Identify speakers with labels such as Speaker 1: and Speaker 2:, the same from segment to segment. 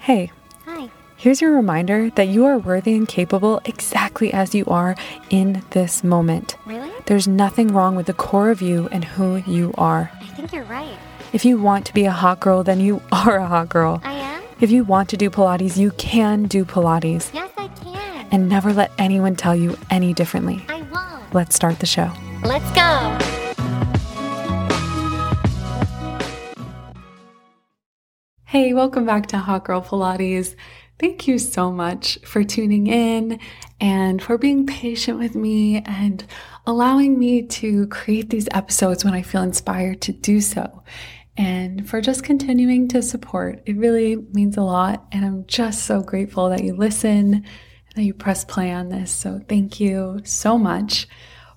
Speaker 1: Hey,
Speaker 2: Hi.
Speaker 1: here's your reminder that you are worthy and capable exactly as you are in this moment.
Speaker 2: Really?
Speaker 1: There's nothing wrong with the core of you and who you are.
Speaker 2: I think you're right.
Speaker 1: If you want to be a hot girl, then you are a hot girl.
Speaker 2: I am?
Speaker 1: If you want to do Pilates, you can do Pilates.
Speaker 2: Yes, I can.
Speaker 1: And never let anyone tell you any differently.
Speaker 2: I won't.
Speaker 1: Let's start the show.
Speaker 2: Let's go.
Speaker 1: Hey, welcome back to Hot Girl Pilates. Thank you so much for tuning in and for being patient with me and allowing me to create these episodes when I feel inspired to do so. And for just continuing to support. It really means a lot. And I'm just so grateful that you listen and that you press play on this. So thank you so much.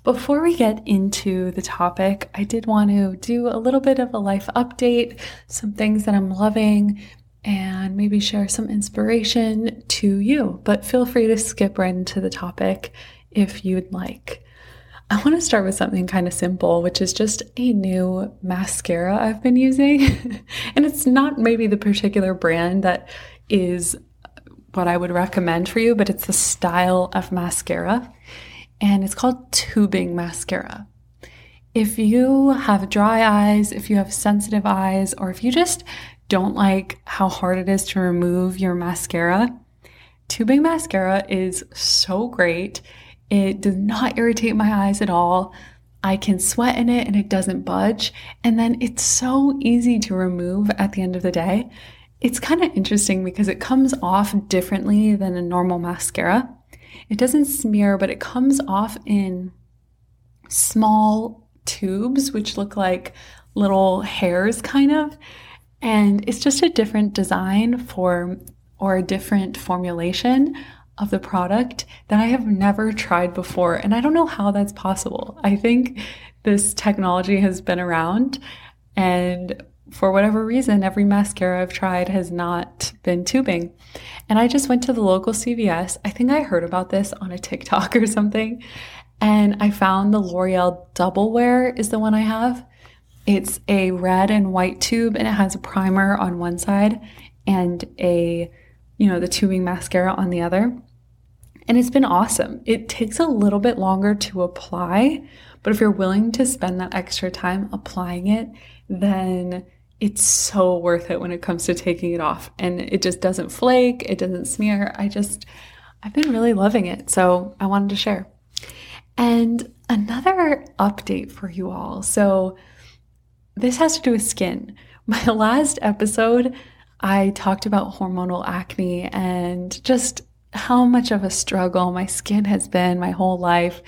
Speaker 1: Before we get into the topic, I did want to do a little bit of a life update, some things that I'm loving, and maybe share some inspiration to you. But feel free to skip right into the topic if you'd like. I want to start with something kind of simple, which is just a new mascara I've been using. and it's not maybe the particular brand that is what I would recommend for you, but it's the style of mascara and it's called tubing mascara. If you have dry eyes, if you have sensitive eyes, or if you just don't like how hard it is to remove your mascara, tubing mascara is so great. It does not irritate my eyes at all. I can sweat in it and it doesn't budge. And then it's so easy to remove at the end of the day. It's kind of interesting because it comes off differently than a normal mascara. It doesn't smear, but it comes off in small tubes, which look like little hairs, kind of. And it's just a different design for or a different formulation of the product that I have never tried before. And I don't know how that's possible. I think this technology has been around and for whatever reason, every mascara I've tried has not been tubing. And I just went to the local CVS. I think I heard about this on a TikTok or something. And I found the L'Oreal Double Wear is the one I have. It's a red and white tube and it has a primer on one side and a, you know, the tubing mascara on the other. And it's been awesome. It takes a little bit longer to apply, but if you're willing to spend that extra time applying it, then it's so worth it when it comes to taking it off. And it just doesn't flake, it doesn't smear. I just, I've been really loving it. So I wanted to share. And another update for you all. So this has to do with skin. My last episode, I talked about hormonal acne and just how much of a struggle my skin has been my whole life,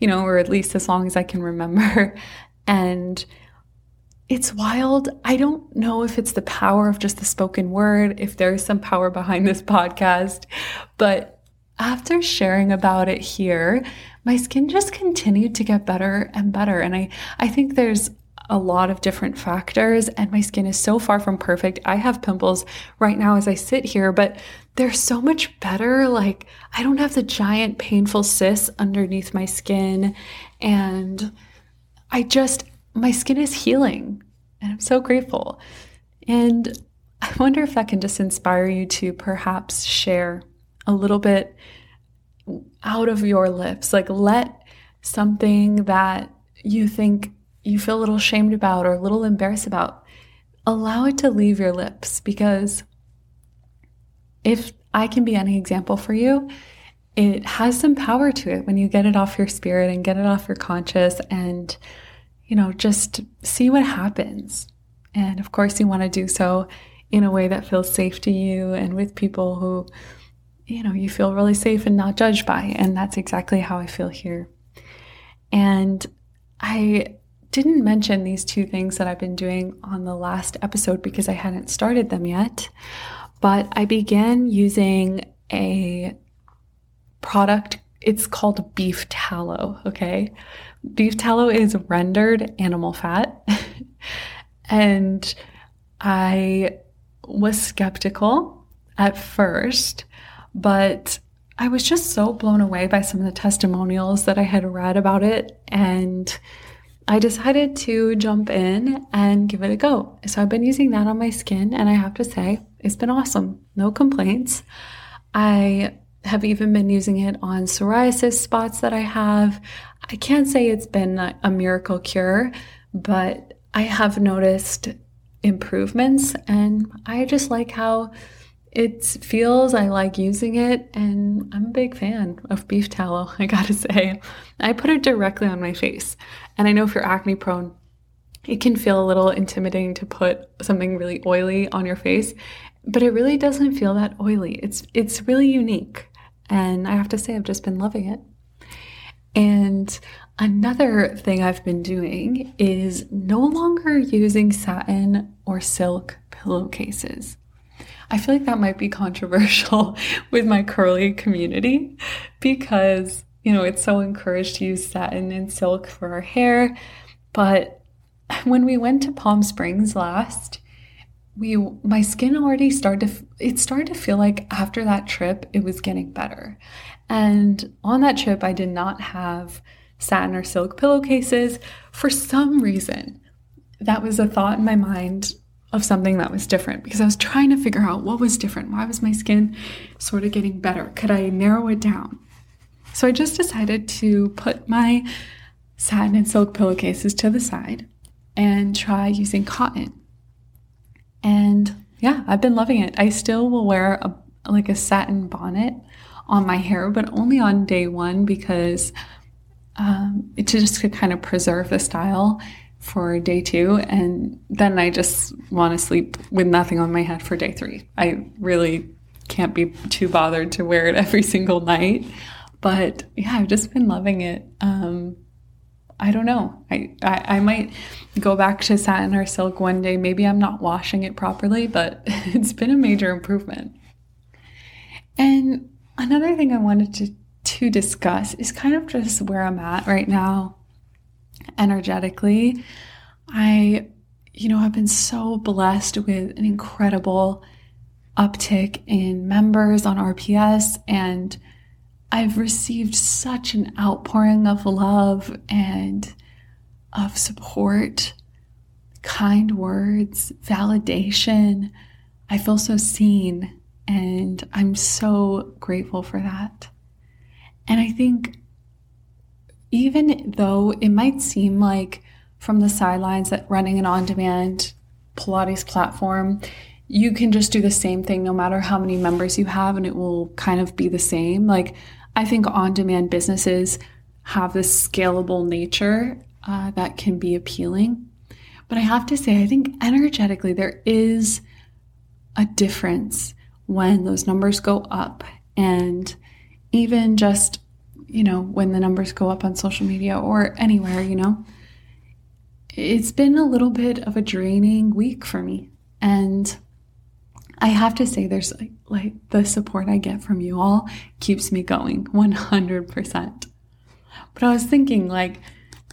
Speaker 1: you know, or at least as long as I can remember. And it's wild. I don't know if it's the power of just the spoken word, if there's some power behind this podcast, but after sharing about it here, my skin just continued to get better and better. And I, I think there's a lot of different factors, and my skin is so far from perfect. I have pimples right now as I sit here, but they're so much better. Like, I don't have the giant painful cysts underneath my skin, and I just, my skin is healing and I'm so grateful. And I wonder if that can just inspire you to perhaps share a little bit out of your lips. Like, let something that you think you feel a little shamed about or a little embarrassed about, allow it to leave your lips. Because if I can be any example for you, it has some power to it when you get it off your spirit and get it off your conscious and you know, just see what happens. And of course, you want to do so in a way that feels safe to you and with people who, you know, you feel really safe and not judged by. And that's exactly how I feel here. And I didn't mention these two things that I've been doing on the last episode because I hadn't started them yet. But I began using a product. It's called beef tallow. Okay. Beef tallow is rendered animal fat. and I was skeptical at first, but I was just so blown away by some of the testimonials that I had read about it. And I decided to jump in and give it a go. So I've been using that on my skin, and I have to say, it's been awesome. No complaints. I have even been using it on psoriasis spots that I have. I can't say it's been a miracle cure, but I have noticed improvements, and I just like how it feels. I like using it, and I'm a big fan of beef tallow, I gotta say. I put it directly on my face. And I know if you're acne prone, it can feel a little intimidating to put something really oily on your face, but it really doesn't feel that oily. It's it's really unique. And I have to say I've just been loving it. And another thing I've been doing is no longer using satin or silk pillowcases. I feel like that might be controversial with my curly community because, you know, it's so encouraged to use satin and silk for our hair. But when we went to Palm Springs last, we my skin already started to it started to feel like after that trip it was getting better. And on that trip I did not have satin or silk pillowcases for some reason. That was a thought in my mind of something that was different because I was trying to figure out what was different. Why was my skin sort of getting better? Could I narrow it down? So I just decided to put my satin and silk pillowcases to the side and try using cotton. And yeah, I've been loving it. I still will wear a like a satin bonnet on my hair, but only on day one because um, it just to kind of preserve the style for day two. And then I just want to sleep with nothing on my head for day three. I really can't be too bothered to wear it every single night. But yeah, I've just been loving it. Um, I don't know. I, I, I might go back to satin or silk one day. Maybe I'm not washing it properly, but it's been a major improvement. And another thing I wanted to, to discuss is kind of just where I'm at right now energetically. I, you know, have been so blessed with an incredible uptick in members on RPS, and I've received such an outpouring of love and of support, kind words, validation. I feel so seen, and I'm so grateful for that. And I think even though it might seem like from the sidelines that running an on demand Pilates platform, you can just do the same thing no matter how many members you have and it will kind of be the same. Like, I think on demand businesses have this scalable nature uh, that can be appealing. But I have to say, I think energetically, there is a difference when those numbers go up and even just you know, when the numbers go up on social media or anywhere, you know. It's been a little bit of a draining week for me. And I have to say, there's like, like the support I get from you all keeps me going 100%. But I was thinking, like,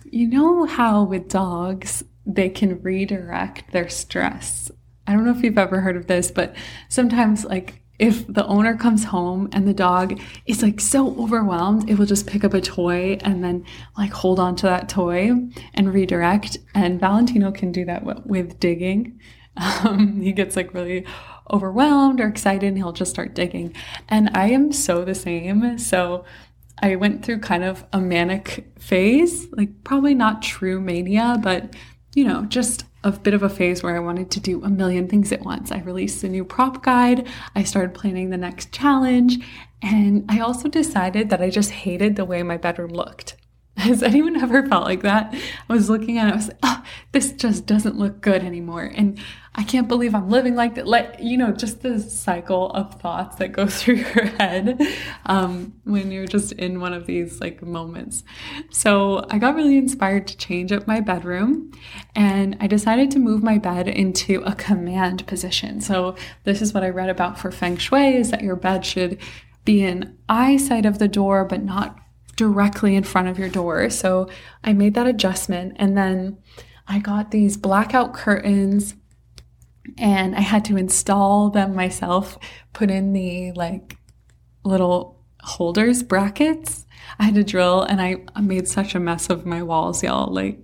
Speaker 1: you know how with dogs, they can redirect their stress. I don't know if you've ever heard of this, but sometimes, like, if the owner comes home and the dog is like so overwhelmed, it will just pick up a toy and then like hold on to that toy and redirect. And Valentino can do that with digging. Um, he gets like really overwhelmed or excited and he'll just start digging. And I am so the same. So I went through kind of a manic phase, like probably not true mania, but you know, just a bit of a phase where I wanted to do a million things at once. I released a new prop guide, I started planning the next challenge, and I also decided that I just hated the way my bedroom looked. Has anyone ever felt like that? I was looking at it, I was like, oh, this just doesn't look good anymore. And I can't believe I'm living like that. Like, you know, just the cycle of thoughts that go through your head um, when you're just in one of these like moments. So I got really inspired to change up my bedroom and I decided to move my bed into a command position. So this is what I read about for feng shui is that your bed should be in eyesight of the door, but not directly in front of your door. So I made that adjustment and then I got these blackout curtains and I had to install them myself, put in the like little holders, brackets. I had to drill and I made such a mess of my walls, y'all. Like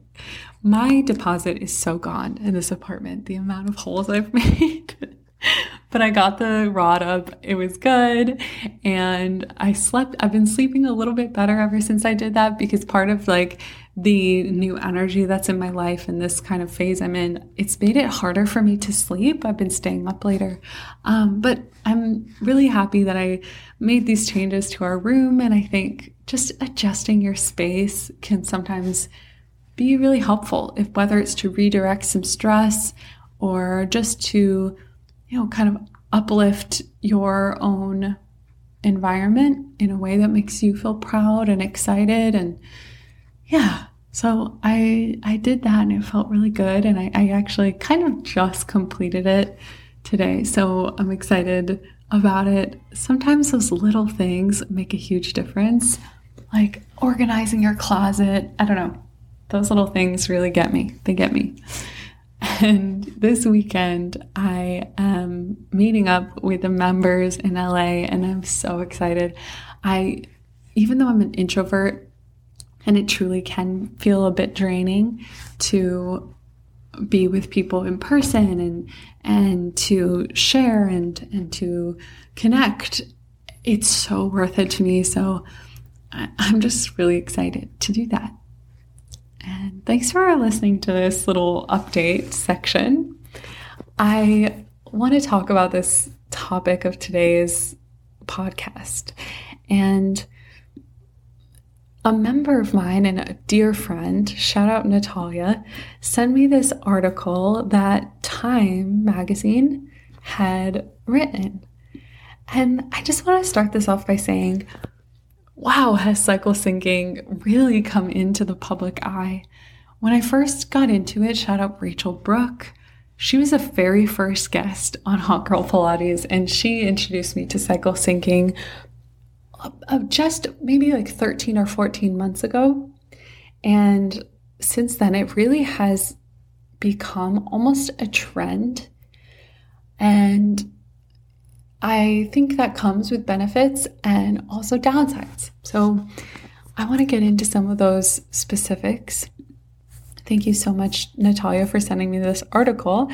Speaker 1: My deposit is so gone in this apartment, the amount of holes I've made. But I got the rod up. It was good. And I slept, I've been sleeping a little bit better ever since I did that because part of like the new energy that's in my life and this kind of phase I'm in, it's made it harder for me to sleep. I've been staying up later. Um, but I'm really happy that I made these changes to our room. And I think just adjusting your space can sometimes be really helpful if whether it's to redirect some stress or just to you know kind of uplift your own environment in a way that makes you feel proud and excited and yeah. So i i did that and it felt really good and i, I actually kind of just completed it today. So i'm excited about it. Sometimes those little things make a huge difference like organizing your closet. I don't know. Those little things really get me. They get me. And this weekend, I am meeting up with the members in LA, and I'm so excited. I, even though I'm an introvert, and it truly can feel a bit draining to be with people in person and and to share and and to connect. It's so worth it to me. So I'm just really excited to do that. And thanks for listening to this little update section. I want to talk about this topic of today's podcast. And a member of mine and a dear friend, shout out Natalia, sent me this article that Time magazine had written. And I just want to start this off by saying wow, has cycle syncing really come into the public eye? When I first got into it, shout out Rachel Brook. She was a very first guest on Hot Girl Pilates, and she introduced me to cycle syncing just maybe like 13 or 14 months ago. And since then, it really has become almost a trend. And I think that comes with benefits and also downsides. So I want to get into some of those specifics. Thank you so much, Natalia, for sending me this article.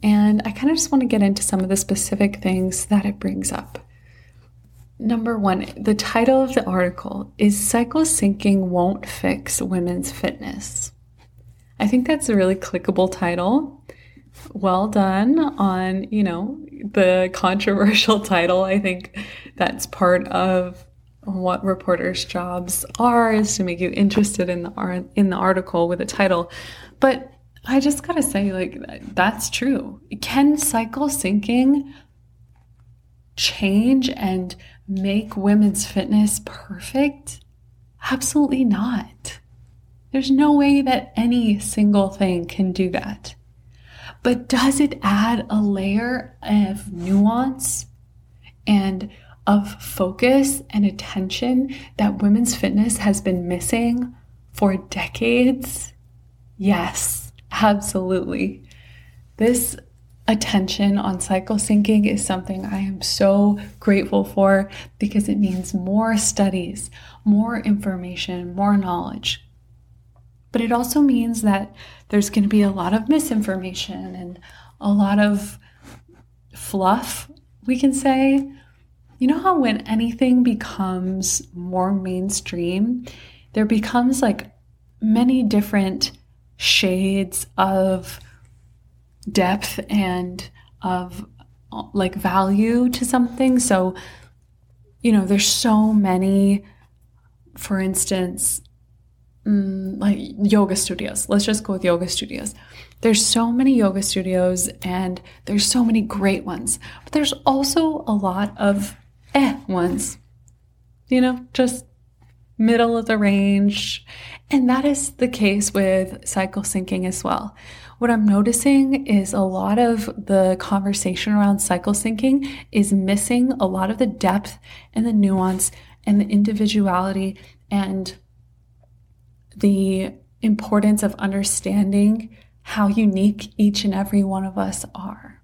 Speaker 1: And I kind of just want to get into some of the specific things that it brings up. Number one, the title of the article is Cycle Syncing Won't Fix Women's Fitness. I think that's a really clickable title well done on, you know, the controversial title. I think that's part of what reporters' jobs are is to make you interested in the in the article with a title. But I just gotta say, like, that's true. Can cycle syncing change and make women's fitness perfect? Absolutely not. There's no way that any single thing can do that. But does it add a layer of nuance and of focus and attention that women's fitness has been missing for decades? Yes, absolutely. This attention on cycle syncing is something I am so grateful for because it means more studies, more information, more knowledge. But it also means that there's going to be a lot of misinformation and a lot of fluff, we can say. You know how when anything becomes more mainstream, there becomes like many different shades of depth and of like value to something. So, you know, there's so many, for instance, mm, like yoga studios. Let's just go with yoga studios. There's so many yoga studios and there's so many great ones, but there's also a lot of eh ones. You know, just middle of the range. And that is the case with cycle syncing as well. What I'm noticing is a lot of the conversation around cycle syncing is missing a lot of the depth and the nuance and the individuality and the importance of understanding how unique each and every one of us are.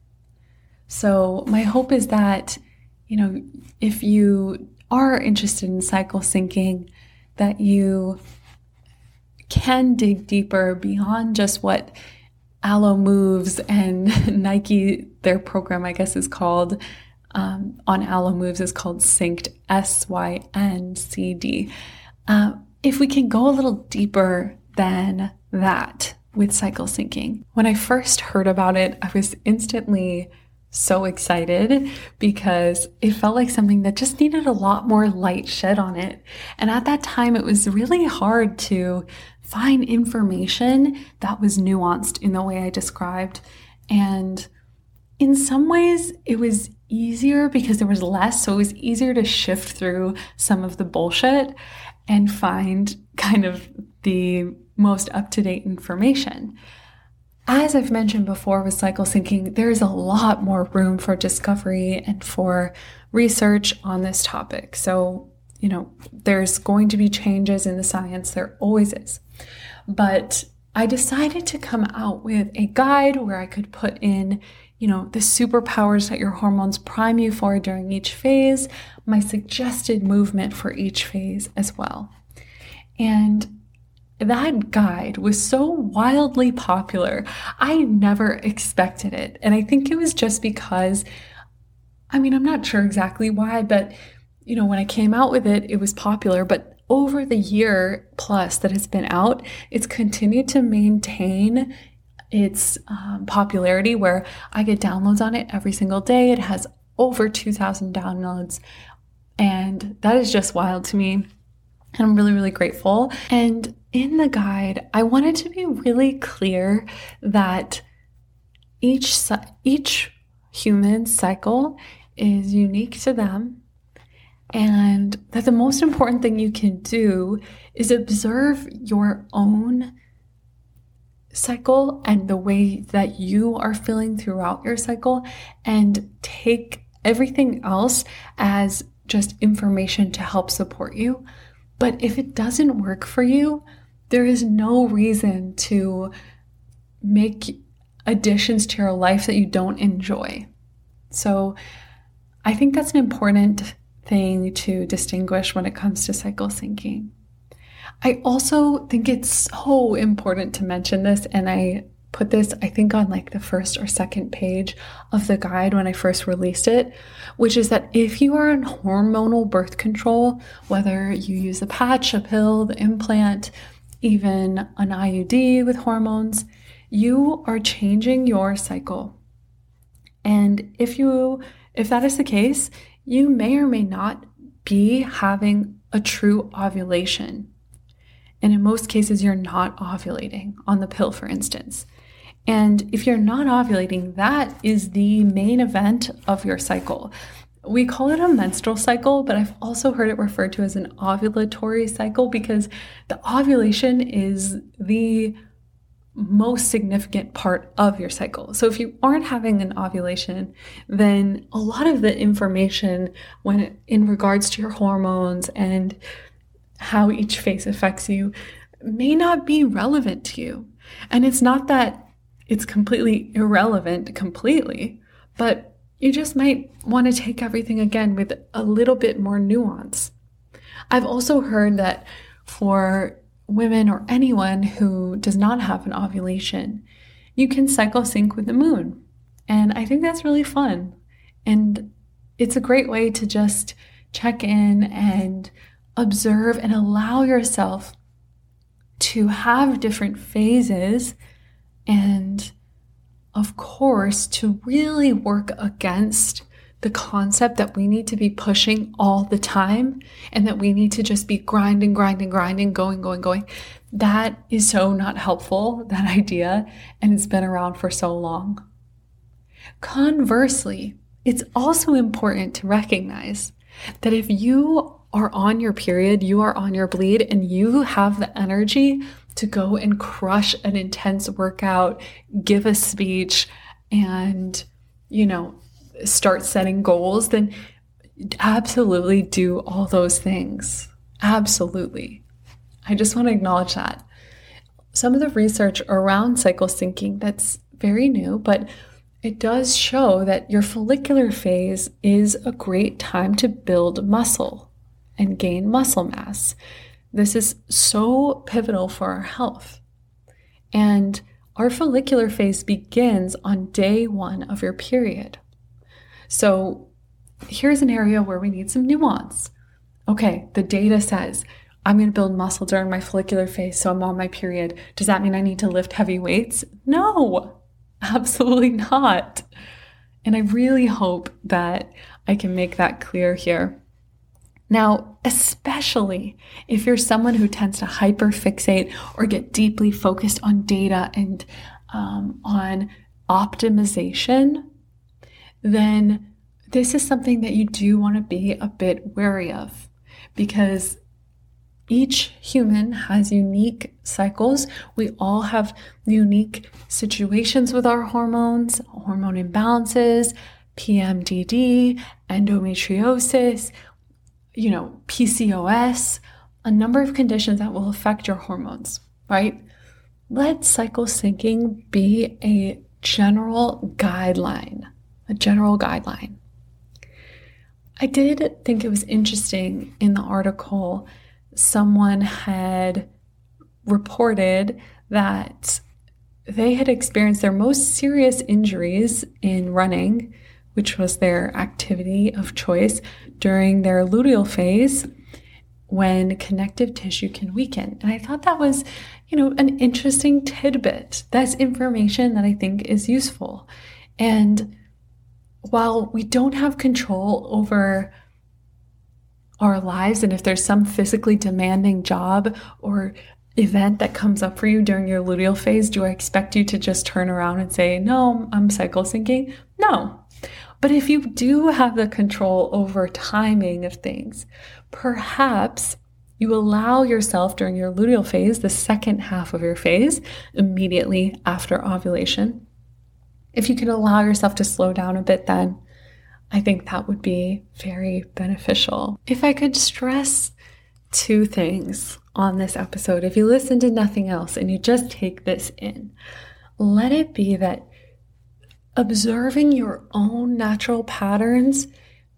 Speaker 1: So, my hope is that, you know, if you are interested in cycle syncing, that you can dig deeper beyond just what Alo Moves and Nike, their program, I guess, is called um, on Alo Moves is called Synced, S Y N C D. Uh, if we can go a little deeper than that with cycle syncing, when I first heard about it, I was instantly so excited because it felt like something that just needed a lot more light shed on it. And at that time, it was really hard to find information that was nuanced in the way I described. And in some ways, it was easier because there was less. So it was easier to shift through some of the bullshit and find kind of the most up to date information. As I've mentioned before with cycle syncing, there's a lot more room for discovery and for research on this topic. So, you know, there's going to be changes in the science, there always is. But I decided to come out with a guide where I could put in, you know, the superpowers that your hormones prime you for during each phase, my suggested movement for each phase as well. And that guide was so wildly popular. I never expected it. And I think it was just because, I mean, I'm not sure exactly why, but, you know, when I came out with it, it was popular. But over the year plus that it's been out, it's continued to maintain its um, popularity where I get downloads on it every single day. It has over 2,000 downloads. And that is just wild to me. And I'm really, really grateful. And in the guide, I wanted to be really clear that each each human cycle is unique to them and that the most important thing you can do is observe your own cycle and the way that you are feeling throughout your cycle and take everything else as just information to help support you. But if it doesn't work for you, there is no reason to make additions to your life that you don't enjoy. So I think that's an important thing to distinguish when it comes to cycle syncing. I also think it's so important to mention this, and I put this, I think, on like the first or second page of the guide when I first released it, which is that if you are on hormonal birth control, whether you use a patch, a pill, the implant, even an IUD with hormones, you are changing your cycle. And if you if that is the case, you may or may not be having a true ovulation. And in most cases, you're not ovulating on the pill, for instance. And if you're not ovulating, that is the main event of your cycle. We call it a menstrual cycle, but I've also heard it referred to as an ovulatory cycle because the ovulation is the most significant part of your cycle. So if you aren't having an ovulation, then a lot of the information when in regards to your hormones and how each face affects you may not be relevant to you. And it's not that it's completely irrelevant completely, but you just might want to take everything again with a little bit more nuance. I've also heard that for women or anyone who does not have an ovulation, you can cycle sync with the moon. And I think that's really fun. And it's a great way to just check in and observe and allow yourself to have different phases and of course, to really work against the concept that we need to be pushing all the time and that we need to just be grinding, grinding, grinding, going, going, going. That is so not helpful, that idea, and it's been around for so long. Conversely, it's also important to recognize that if you are on your period, you are on your bleed, and you have the energy to go and crush an intense workout, give a speech, and, you know, start setting goals, then absolutely do all those things. Absolutely. I just want to acknowledge that. Some of the research around cycle syncing that's very new, but it does show that your follicular phase is a great time to build muscle and gain muscle mass. This is so pivotal for our health. And our follicular phase begins on day one of your period. So here's an area where we need some nuance. Okay, the data says I'm going to build muscle during my follicular phase, so I'm on my period. Does that mean I need to lift heavy weights? No, absolutely not. And I really hope that I can make that clear here. Now, especially if you're someone who tends to hyperfixate or get deeply focused on data and um, on optimization, then this is something that you do want to be a bit wary of because each human has unique cycles. We all have unique situations with our hormones, hormone imbalances, PMDD, endometriosis, you know, PCOS, a number of conditions that will affect your hormones, right? Let cycle syncing be a general guideline, a general guideline. I did think it was interesting in the article, someone had reported that they had experienced their most serious injuries in running, which was their activity of choice during their luteal phase when connective tissue can weaken. And I thought that was, you know, an interesting tidbit. That's information that I think is useful. And while we don't have control over our lives, and if there's some physically demanding job or event that comes up for you during your luteal phase, do I expect you to just turn around and say, No, I'm cycle syncing? No. But if you do have the control over timing of things, perhaps you allow yourself during your luteal phase, the second half of your phase, immediately after ovulation. If you can allow yourself to slow down a bit, then I think that would be very beneficial. If I could stress two things on this episode, if you listen to nothing else and you just take this in, let it be that observing your own natural patterns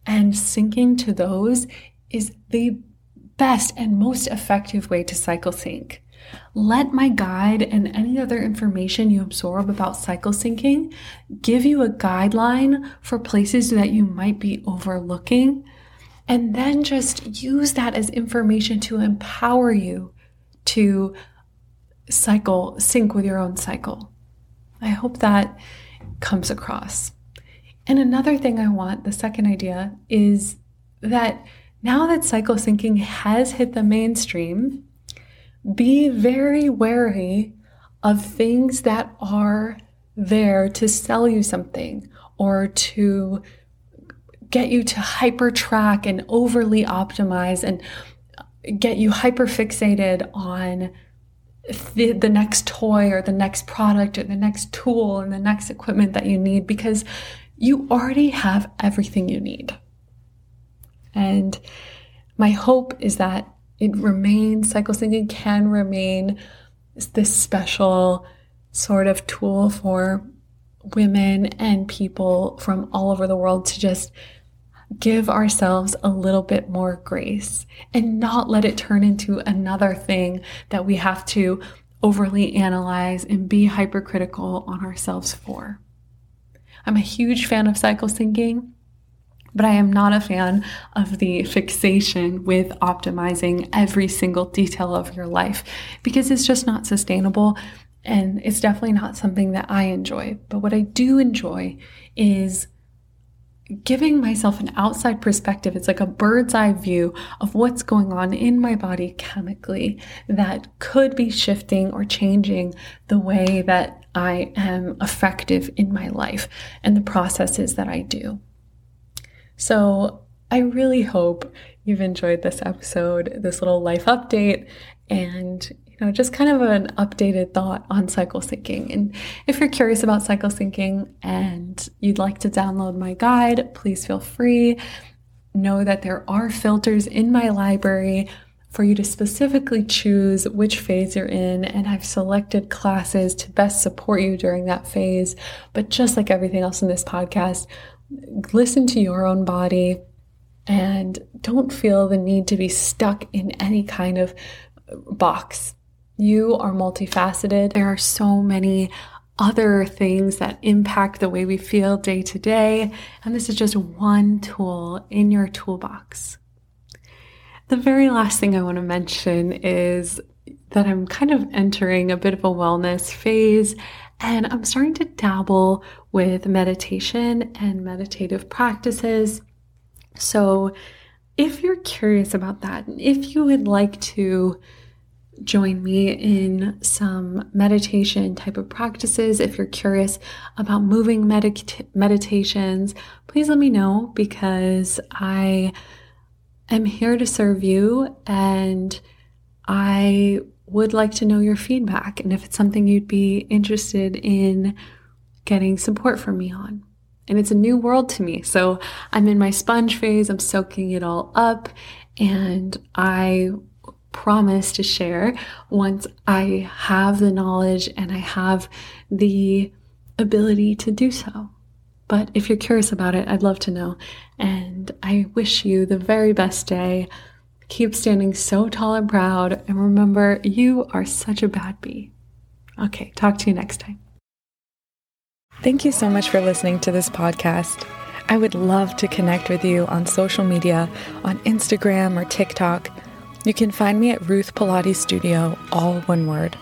Speaker 1: and syncing to those is the best and most effective way to cycle sync. Let my guide and any other information you absorb about cycle syncing give you a guideline for places that you might be overlooking. And then just use that as information to empower you to cycle, sync with your own cycle. I hope that comes across. And another thing I want, the second idea, is that now that cycle syncing has hit the mainstream, be very wary of things that are there to sell you something or to get you to hyper track and overly optimize and get you hyper fixated on the, the next toy or the next product or the next tool and the next equipment that you need because you already have everything you need. And my hope is that it remains, cycle syncing can remain this special sort of tool for women and people from all over the world to just give ourselves a little bit more grace and not let it turn into another thing that we have to overly analyze and be hypercritical on ourselves for. I'm a huge fan of cycle syncing, but I am not a fan of the fixation with optimizing every single detail of your life because it's just not sustainable and it's definitely not something that I enjoy. But what I do enjoy is giving myself an outside perspective. It's like a bird's eye view of what's going on in my body chemically that could be shifting or changing the way that I am effective in my life and the processes that I do. So I really hope you've enjoyed this episode, this little life update, and you know, just kind of an updated thought on cycle syncing. And if you're curious about cycle syncing and you'd like to download my guide, please feel free. Know that there are filters in my library for you to specifically choose which phase you're in, and I've selected classes to best support you during that phase. But just like everything else in this podcast, listen to your own body, and don't feel the need to be stuck in any kind of box. You are multifaceted. There are so many other things that impact the way we feel day to day, and this is just one tool in your toolbox. The very last thing I want to mention is that I'm kind of entering a bit of a wellness phase and I'm starting to dabble with meditation and meditative practices. So, if you're curious about that, if you would like to join me in some meditation type of practices, if you're curious about moving medit- meditations, please let me know because I am here to serve you and I would like to know your feedback and if it's something you'd be interested in getting support from me on. And it's a new world to me. So I'm in my sponge phase, I'm soaking it all up, and I promise to share once I have the knowledge and I have the ability to do so. But if you're curious about it, I'd love to know. And I wish you the very best day. Keep standing so tall and proud. And remember, you are such a bad bee. Okay, talk to you next time. Thank you so much for listening to this podcast. I would love to connect with you on social media, on Instagram or TikTok. You can find me at Ruth Pilates Studio, all one word.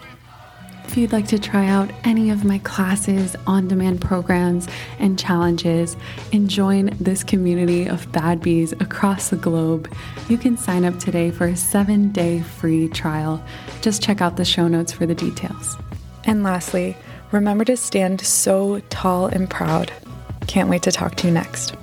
Speaker 1: If you'd like to try out any of my classes, on demand programs, and challenges, and join this community of bad bees across the globe, you can sign up today for a seven day free trial. Just check out the show notes for the details. And lastly, remember to stand so tall and proud. Can't wait to talk to you next.